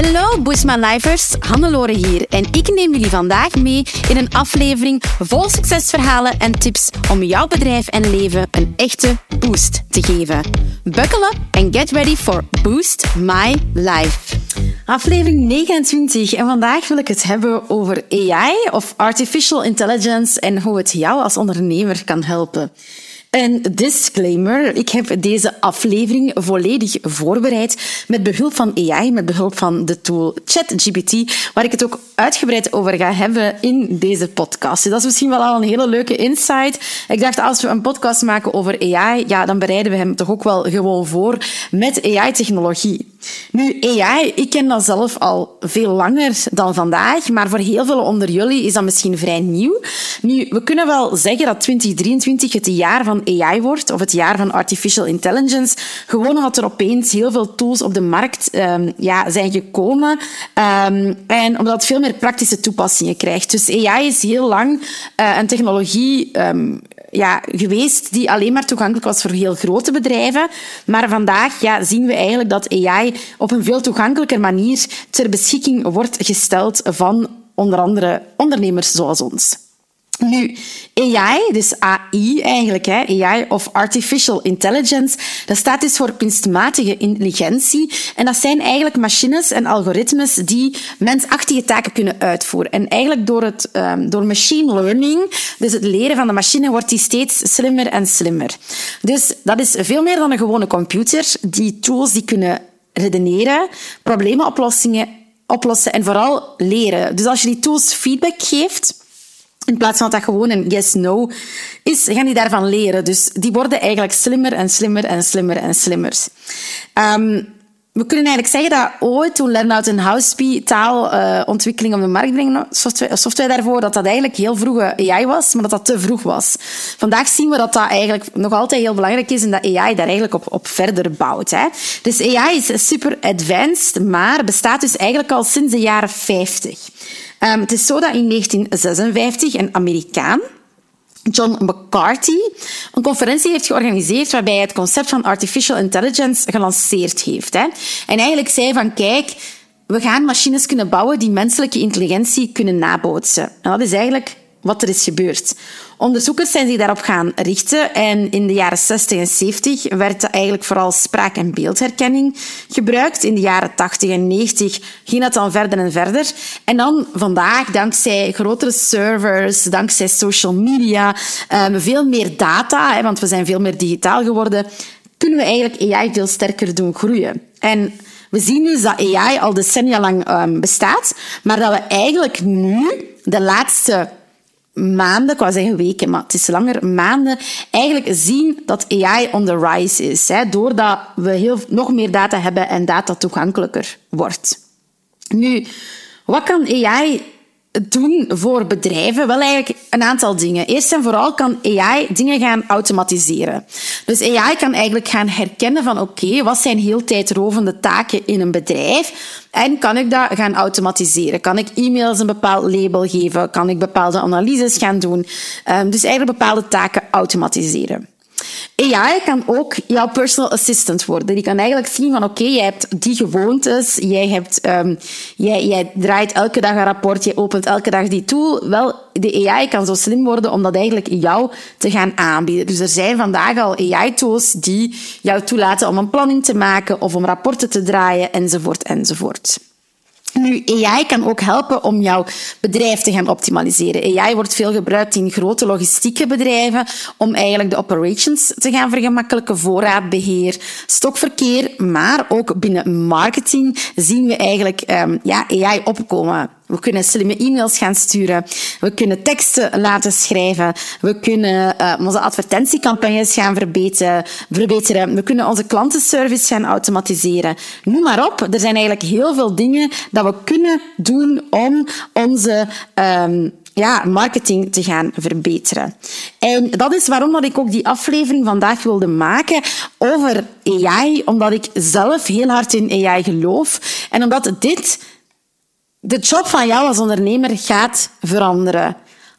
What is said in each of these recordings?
Hallo Boosma Lifers, Hannelore hier en ik neem jullie vandaag mee in een aflevering vol succesverhalen en tips om jouw bedrijf en leven een echte boost te geven. Buckle up and get ready for Boost My Life. Aflevering 29 en vandaag wil ik het hebben over AI of Artificial Intelligence en hoe het jou als ondernemer kan helpen. Een disclaimer. Ik heb deze aflevering volledig voorbereid met behulp van AI, met behulp van de tool ChatGPT, waar ik het ook uitgebreid over ga hebben in deze podcast. Dus dat is misschien wel al een hele leuke insight. Ik dacht, als we een podcast maken over AI, ja, dan bereiden we hem toch ook wel gewoon voor met AI-technologie. Nu, AI, ik ken dat zelf al veel langer dan vandaag, maar voor heel veel onder jullie is dat misschien vrij nieuw. Nu, we kunnen wel zeggen dat 2023 het jaar van AI wordt, of het jaar van artificial intelligence, gewoon omdat er opeens heel veel tools op de markt um, ja, zijn gekomen um, en omdat het veel meer praktische toepassingen krijgt. Dus AI is heel lang uh, een technologie um, ja, geweest die alleen maar toegankelijk was voor heel grote bedrijven. Maar vandaag ja, zien we eigenlijk dat AI op een veel toegankelijker manier ter beschikking wordt gesteld van onder andere ondernemers zoals ons. Nu, AI, dus AI eigenlijk, hè, AI of Artificial Intelligence, dat staat dus voor kunstmatige intelligentie. En dat zijn eigenlijk machines en algoritmes die mensachtige taken kunnen uitvoeren. En eigenlijk door, het, um, door machine learning, dus het leren van de machine, wordt die steeds slimmer en slimmer. Dus dat is veel meer dan een gewone computer. Die tools die kunnen redeneren, problemen oplossingen, oplossen en vooral leren. Dus als je die tools feedback geeft, in plaats van dat dat gewoon een yes-no is, gaan die daarvan leren. Dus die worden eigenlijk slimmer en slimmer en slimmer en slimmer. Um, we kunnen eigenlijk zeggen dat ooit, toen Lernout en Houseby taalontwikkeling uh, op de markt brengen, software, software daarvoor, dat dat eigenlijk heel vroege AI was, maar dat dat te vroeg was. Vandaag zien we dat dat eigenlijk nog altijd heel belangrijk is en dat AI daar eigenlijk op, op verder bouwt. Hè. Dus AI is super advanced, maar bestaat dus eigenlijk al sinds de jaren 50. Um, het is zo dat in 1956 een Amerikaan, John McCarthy, een conferentie heeft georganiseerd waarbij hij het concept van artificial intelligence gelanceerd heeft. Hè. En eigenlijk zei van, kijk, we gaan machines kunnen bouwen die menselijke intelligentie kunnen nabootsen. En dat is eigenlijk wat er is gebeurd. Onderzoekers zijn zich daarop gaan richten en in de jaren 60 en 70 werd eigenlijk vooral spraak- en beeldherkenning gebruikt. In de jaren 80 en 90 ging dat dan verder en verder. En dan vandaag, dankzij grotere servers, dankzij social media, um, veel meer data, want we zijn veel meer digitaal geworden, kunnen we eigenlijk AI veel sterker doen groeien. En we zien dus dat AI al decennia lang um, bestaat, maar dat we eigenlijk nu de laatste maanden, ik wou zeggen weken, maar het is langer, maanden, eigenlijk zien dat AI on the rise is. Hè, doordat we heel, nog meer data hebben en data toegankelijker wordt. Nu, wat kan AI doen voor bedrijven? Wel eigenlijk een aantal dingen. Eerst en vooral kan AI dingen gaan automatiseren. Dus AI kan eigenlijk gaan herkennen van oké, wat zijn heel tijdrovende taken in een bedrijf? En kan ik dat gaan automatiseren? Kan ik e-mails een bepaald label geven? Kan ik bepaalde analyses gaan doen? Um, dus eigenlijk bepaalde taken automatiseren. AI kan ook jouw personal assistant worden. Die kan eigenlijk zien van oké, jij hebt die gewoontes, jij, hebt, um, jij, jij draait elke dag een rapport, je opent elke dag die tool. Wel, de AI kan zo slim worden om dat eigenlijk jou te gaan aanbieden. Dus er zijn vandaag al AI-tools die jou toelaten om een planning te maken of om rapporten te draaien enzovoort enzovoort. Nu, AI kan ook helpen om jouw bedrijf te gaan optimaliseren. AI wordt veel gebruikt in grote logistieke bedrijven om eigenlijk de operations te gaan vergemakkelijken, voorraadbeheer, stokverkeer, maar ook binnen marketing zien we eigenlijk um, ja, AI opkomen. We kunnen slimme e-mails gaan sturen. We kunnen teksten laten schrijven. We kunnen uh, onze advertentiecampagnes gaan verbeteren. We kunnen onze klantenservice gaan automatiseren. Noem maar op. Er zijn eigenlijk heel veel dingen dat we kunnen doen om onze um, ja, marketing te gaan verbeteren. En dat is waarom dat ik ook die aflevering vandaag wilde maken over AI, omdat ik zelf heel hard in AI geloof en omdat dit de job van jou als ondernemer gaat veranderen.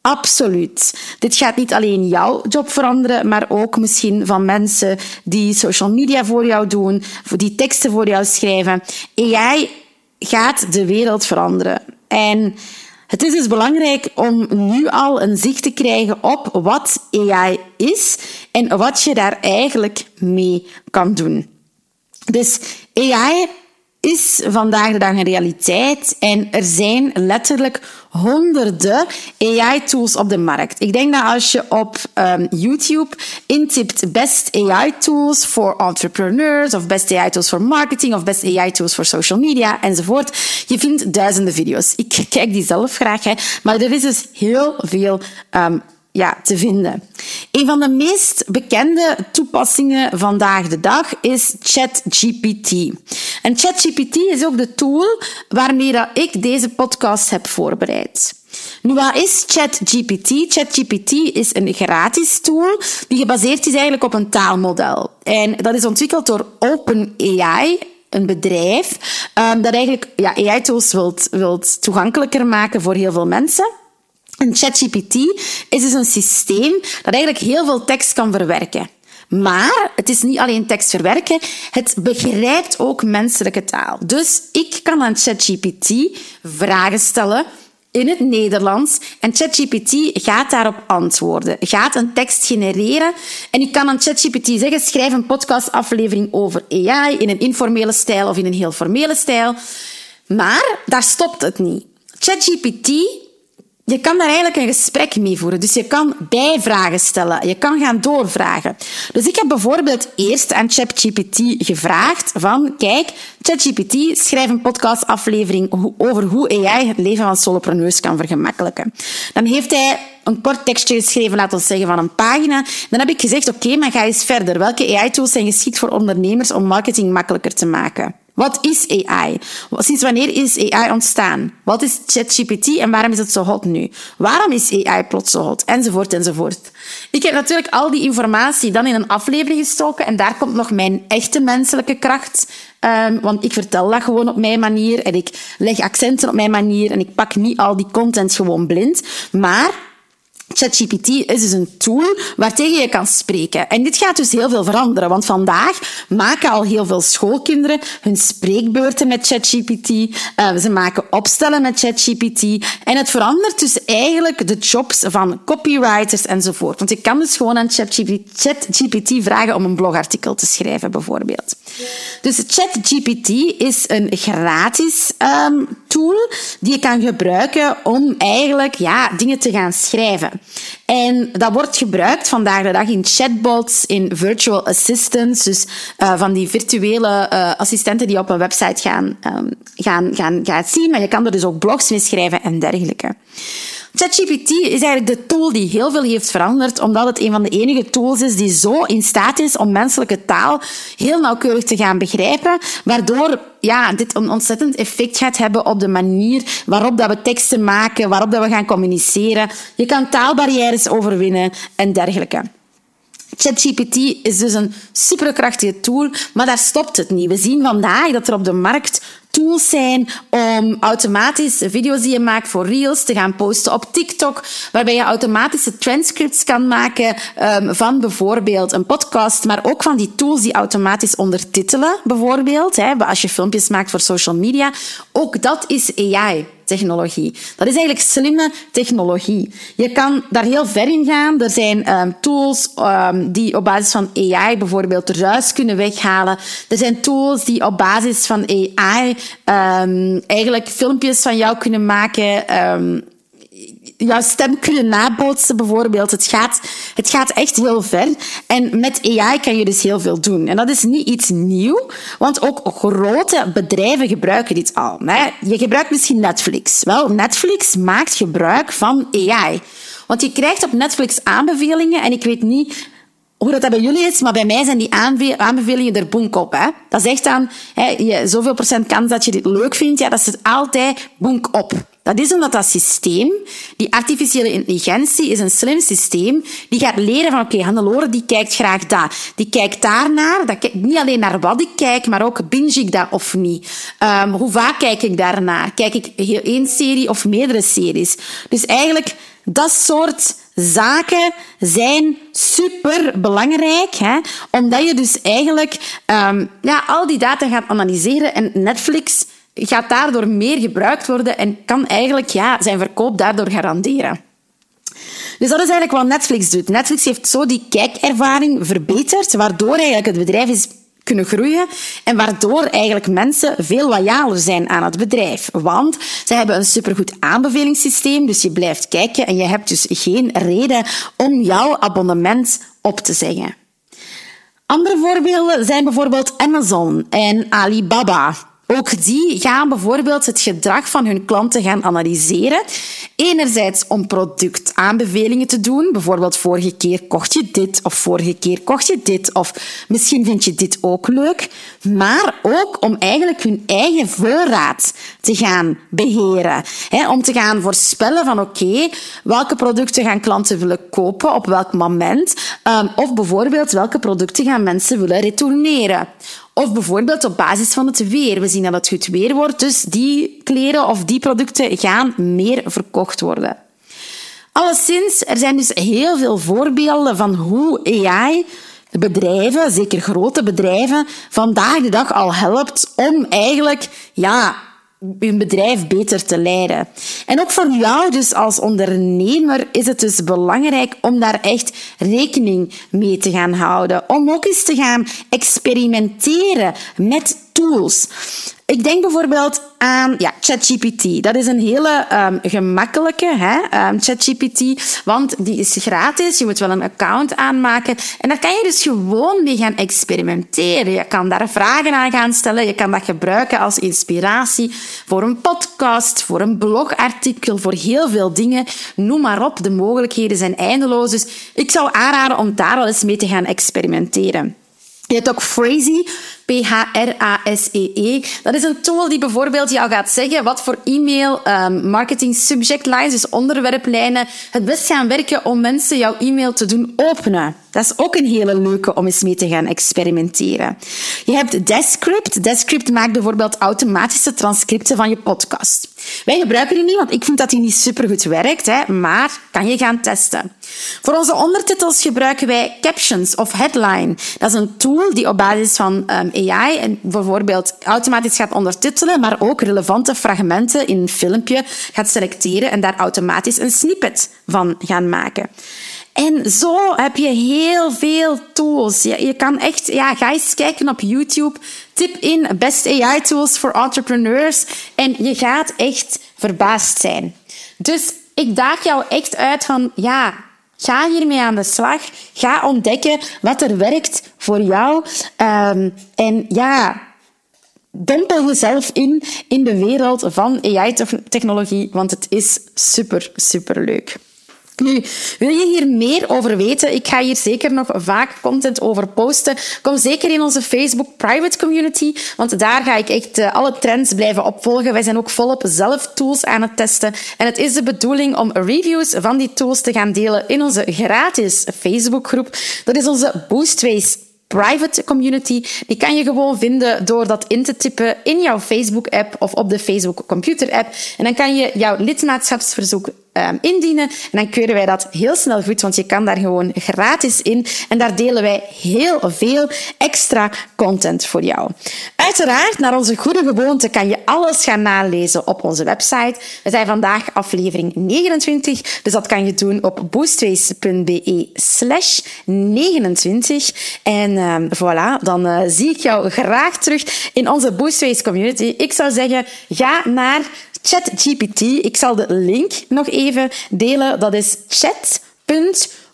Absoluut. Dit gaat niet alleen jouw job veranderen, maar ook misschien van mensen die social media voor jou doen, die teksten voor jou schrijven. AI gaat de wereld veranderen. En het is dus belangrijk om nu al een zicht te krijgen op wat AI is en wat je daar eigenlijk mee kan doen. Dus AI is vandaag de dag een realiteit en er zijn letterlijk honderden AI-tools op de markt. Ik denk dat als je op um, YouTube intipt best AI-tools voor entrepreneurs of best AI-tools voor marketing of best AI-tools voor social media enzovoort, je vindt duizenden video's. Ik kijk die zelf graag, hè, maar er is dus heel veel um, ja, te vinden. Een van de meest bekende toepassingen vandaag de dag is ChatGPT. En ChatGPT is ook de tool waarmee dat ik deze podcast heb voorbereid. Nu, wat is ChatGPT? ChatGPT is een gratis tool die gebaseerd is eigenlijk op een taalmodel. En dat is ontwikkeld door OpenAI, een bedrijf um, dat eigenlijk ja, AI-tools wilt, wilt toegankelijker maken voor heel veel mensen. En ChatGPT is dus een systeem dat eigenlijk heel veel tekst kan verwerken. Maar het is niet alleen tekst verwerken, het begrijpt ook menselijke taal. Dus ik kan aan ChatGPT vragen stellen in het Nederlands en ChatGPT gaat daarop antwoorden. Gaat een tekst genereren en ik kan aan ChatGPT zeggen: schrijf een podcastaflevering over AI in een informele stijl of in een heel formele stijl. Maar daar stopt het niet. ChatGPT je kan daar eigenlijk een gesprek mee voeren. Dus je kan bijvragen stellen. Je kan gaan doorvragen. Dus ik heb bijvoorbeeld eerst aan ChatGPT gevraagd van, kijk, ChatGPT, schrijf een podcastaflevering over hoe AI het leven van solopreneurs kan vergemakkelijken. Dan heeft hij een kort tekstje geschreven, laten we zeggen, van een pagina. Dan heb ik gezegd, oké, maar ga eens verder. Welke AI-tools zijn geschikt voor ondernemers om marketing makkelijker te maken? Wat is AI? Sinds wanneer is AI ontstaan? Wat is ChatGPT en waarom is het zo hot nu? Waarom is AI plots zo hot? Enzovoort, enzovoort. Ik heb natuurlijk al die informatie dan in een aflevering gestoken en daar komt nog mijn echte menselijke kracht. Um, want ik vertel dat gewoon op mijn manier en ik leg accenten op mijn manier en ik pak niet al die content gewoon blind. Maar ChatGPT is dus een tool waartegen je kan spreken. En dit gaat dus heel veel veranderen, want vandaag maken al heel veel schoolkinderen hun spreekbeurten met ChatGPT. Uh, ze maken opstellen met ChatGPT. En het verandert dus eigenlijk de jobs van copywriters enzovoort. Want je kan dus gewoon aan ChatGPT vragen om een blogartikel te schrijven, bijvoorbeeld. Dus ChatGPT is een gratis um, tool die je kan gebruiken om eigenlijk ja, dingen te gaan schrijven. En dat wordt gebruikt vandaag de dag in chatbots, in virtual assistants, dus uh, van die virtuele uh, assistenten die op een website gaan, um, gaan, gaan, gaan zien. Maar je kan er dus ook blogs mee schrijven en dergelijke. ChatGPT is eigenlijk de tool die heel veel heeft veranderd, omdat het een van de enige tools is die zo in staat is om menselijke taal heel nauwkeurig te gaan begrijpen, waardoor ja, dit een ontzettend effect gaat hebben op de manier waarop dat we teksten maken, waarop dat we gaan communiceren. Je kan taalbarrières overwinnen en dergelijke. ChatGPT is dus een superkrachtige tool, maar daar stopt het niet. We zien vandaag dat er op de markt tools zijn om automatisch video's die je maakt voor Reels te gaan posten op TikTok, waarbij je automatische transcripts kan maken um, van bijvoorbeeld een podcast, maar ook van die tools die automatisch ondertitelen, bijvoorbeeld, hè, als je filmpjes maakt voor social media. Ook dat is AI technologie. Dat is eigenlijk slimme technologie. Je kan daar heel ver in gaan. Er zijn um, tools um, die op basis van AI bijvoorbeeld ruis kunnen weghalen. Er zijn tools die op basis van AI ehm, eigenlijk filmpjes van jou kunnen maken jouw stem kunnen nabootsen, bijvoorbeeld. Het gaat, het gaat echt heel ver. En met AI kan je dus heel veel doen. En dat is niet iets nieuw, want ook grote bedrijven gebruiken dit al. Je gebruikt misschien Netflix. Wel, Netflix maakt gebruik van AI. Want je krijgt op Netflix aanbevelingen en ik weet niet hoe dat bij jullie is, maar bij mij zijn die aanbevelingen er boek op. Hè? Dat zegt dan, hè, je, zoveel procent kans dat je dit leuk vindt, ja, dat zit altijd boek op. Dat is omdat dat systeem, die artificiële intelligentie, is een slim systeem die gaat leren van oké, okay, Hannelore die kijkt graag daar. Die kijkt daarnaar, dat kijkt niet alleen naar wat ik kijk, maar ook binge ik dat of niet. Um, hoe vaak kijk ik daarnaar? Kijk ik één serie of meerdere series? Dus eigenlijk dat soort zaken zijn super belangrijk, hè? omdat je dus eigenlijk um, ja, al die data gaat analyseren en Netflix gaat daardoor meer gebruikt worden en kan eigenlijk ja, zijn verkoop daardoor garanderen. Dus dat is eigenlijk wat Netflix doet. Netflix heeft zo die kijkervaring verbeterd, waardoor eigenlijk het bedrijf is kunnen groeien en waardoor eigenlijk mensen veel loyaler zijn aan het bedrijf. Want ze hebben een supergoed aanbevelingssysteem, dus je blijft kijken en je hebt dus geen reden om jouw abonnement op te zeggen. Andere voorbeelden zijn bijvoorbeeld Amazon en Alibaba. Ook die gaan bijvoorbeeld het gedrag van hun klanten gaan analyseren. Enerzijds om productaanbevelingen te doen. Bijvoorbeeld vorige keer kocht je dit of vorige keer kocht je dit of misschien vind je dit ook leuk. Maar ook om eigenlijk hun eigen voorraad te gaan beheren. om te gaan voorspellen van oké, welke producten gaan klanten willen kopen op welk moment. Um, of bijvoorbeeld welke producten gaan mensen willen retourneren. Of bijvoorbeeld op basis van het weer. We zien dat het goed weer wordt, dus die kleren of die producten gaan meer verkocht worden. Alleszins, er zijn dus heel veel voorbeelden van hoe AI bedrijven, zeker grote bedrijven, vandaag de dag al helpt om eigenlijk ja, je bedrijf beter te leiden. En ook voor jou dus als ondernemer is het dus belangrijk om daar echt rekening mee te gaan houden. Om ook eens te gaan experimenteren met tools. Ik denk bijvoorbeeld aan ja, ChatGPT. Dat is een hele um, gemakkelijke hè, um, ChatGPT, want die is gratis. Je moet wel een account aanmaken. En daar kan je dus gewoon mee gaan experimenteren. Je kan daar vragen aan gaan stellen. Je kan dat gebruiken als inspiratie voor een podcast, voor een blogartikel, voor heel veel dingen. Noem maar op. De mogelijkheden zijn eindeloos. Dus ik zou aanraden om daar al eens mee te gaan experimenteren. Je hebt ook Phrasee, P-H-R-A-S-E-E. Dat is een tool die bijvoorbeeld jou gaat zeggen wat voor e-mail um, marketing subject lines, dus onderwerplijnen, het best gaan werken om mensen jouw e-mail te doen openen. Dat is ook een hele leuke om eens mee te gaan experimenteren. Je hebt Descript. Descript maakt bijvoorbeeld automatische transcripten van je podcast. Wij gebruiken die niet, want ik vind dat die niet supergoed werkt, hè, maar kan je gaan testen. Voor onze ondertitels gebruiken wij Captions of Headline. Dat is een tool die op basis van um, AI en bijvoorbeeld automatisch gaat ondertitelen, maar ook relevante fragmenten in een filmpje gaat selecteren en daar automatisch een snippet van gaan maken. En zo heb je heel veel tools. Je, je kan echt, ja, ga eens kijken op YouTube. Tip in Best AI Tools for Entrepreneurs. En je gaat echt verbaasd zijn. Dus ik daag jou echt uit van, ja, ga hiermee aan de slag. Ga ontdekken wat er werkt voor jou. Um, en ja, dompel jezelf in in de wereld van AI-technologie, want het is super, super leuk. Nu, wil je hier meer over weten? Ik ga hier zeker nog vaak content over posten. Kom zeker in onze Facebook private community, want daar ga ik echt uh, alle trends blijven opvolgen. Wij zijn ook volop zelf tools aan het testen. En het is de bedoeling om reviews van die tools te gaan delen in onze gratis Facebookgroep. Dat is onze Boostways private community. Die kan je gewoon vinden door dat in te typen in jouw Facebook-app of op de Facebook Computer-app. En dan kan je jouw lidmaatschapsverzoek um, indienen. En dan keuren wij dat heel snel goed, want je kan daar gewoon gratis in. En daar delen wij heel veel extra content voor jou. Uiteraard, naar onze goede gewoonte kan je alles gaan nalezen op onze website. We zijn vandaag aflevering 29, dus dat kan je doen op boostways.be slash 29. En um, voilà, dan uh, zie ik jou graag terug in onze Boostways community. Ik zou zeggen, ga naar ChatGPT. Ik zal de link nog even delen. Dat is chat.openai,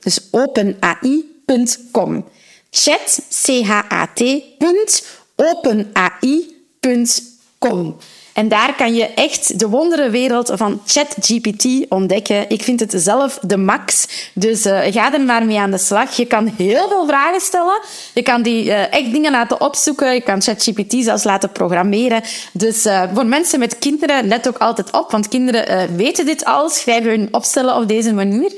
dus openai.com. Chat, C-H-A-T, openai.com. En daar kan je echt de wonderenwereld van ChatGPT ontdekken. Ik vind het zelf de max. Dus uh, ga er maar mee aan de slag. Je kan heel veel vragen stellen. Je kan die uh, echt dingen laten opzoeken. Je kan ChatGPT zelfs laten programmeren. Dus uh, voor mensen met kinderen, let ook altijd op. Want kinderen weten dit al. Schrijven hun opstellen op deze manier.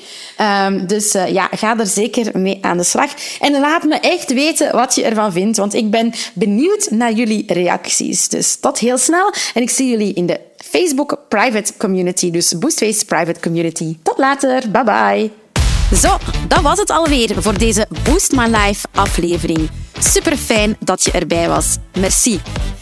Um, dus ja, ga er zeker mee aan de slag. En laat me echt weten wat je ervan vindt. Want ik ben benieuwd naar jullie reacties. Dus tot heel snel. Ik zie jullie in de Facebook Private Community, dus Boostface Private Community. Tot later, bye bye. Zo, dat was het alweer voor deze Boost My Life aflevering. Super fijn dat je erbij was. Merci.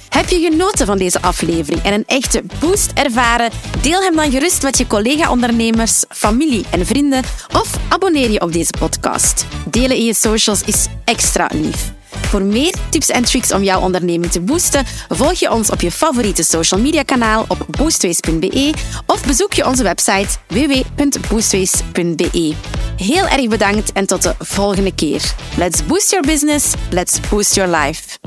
Heb je genoten van deze aflevering en een echte boost ervaren? Deel hem dan gerust met je collega-ondernemers, familie en vrienden of abonneer je op deze podcast. Delen in je socials is extra lief. Voor meer tips en tricks om jouw onderneming te boosten, volg je ons op je favoriete social media kanaal op boostways.be of bezoek je onze website www.boostways.be. Heel erg bedankt en tot de volgende keer. Let's boost your business, let's boost your life.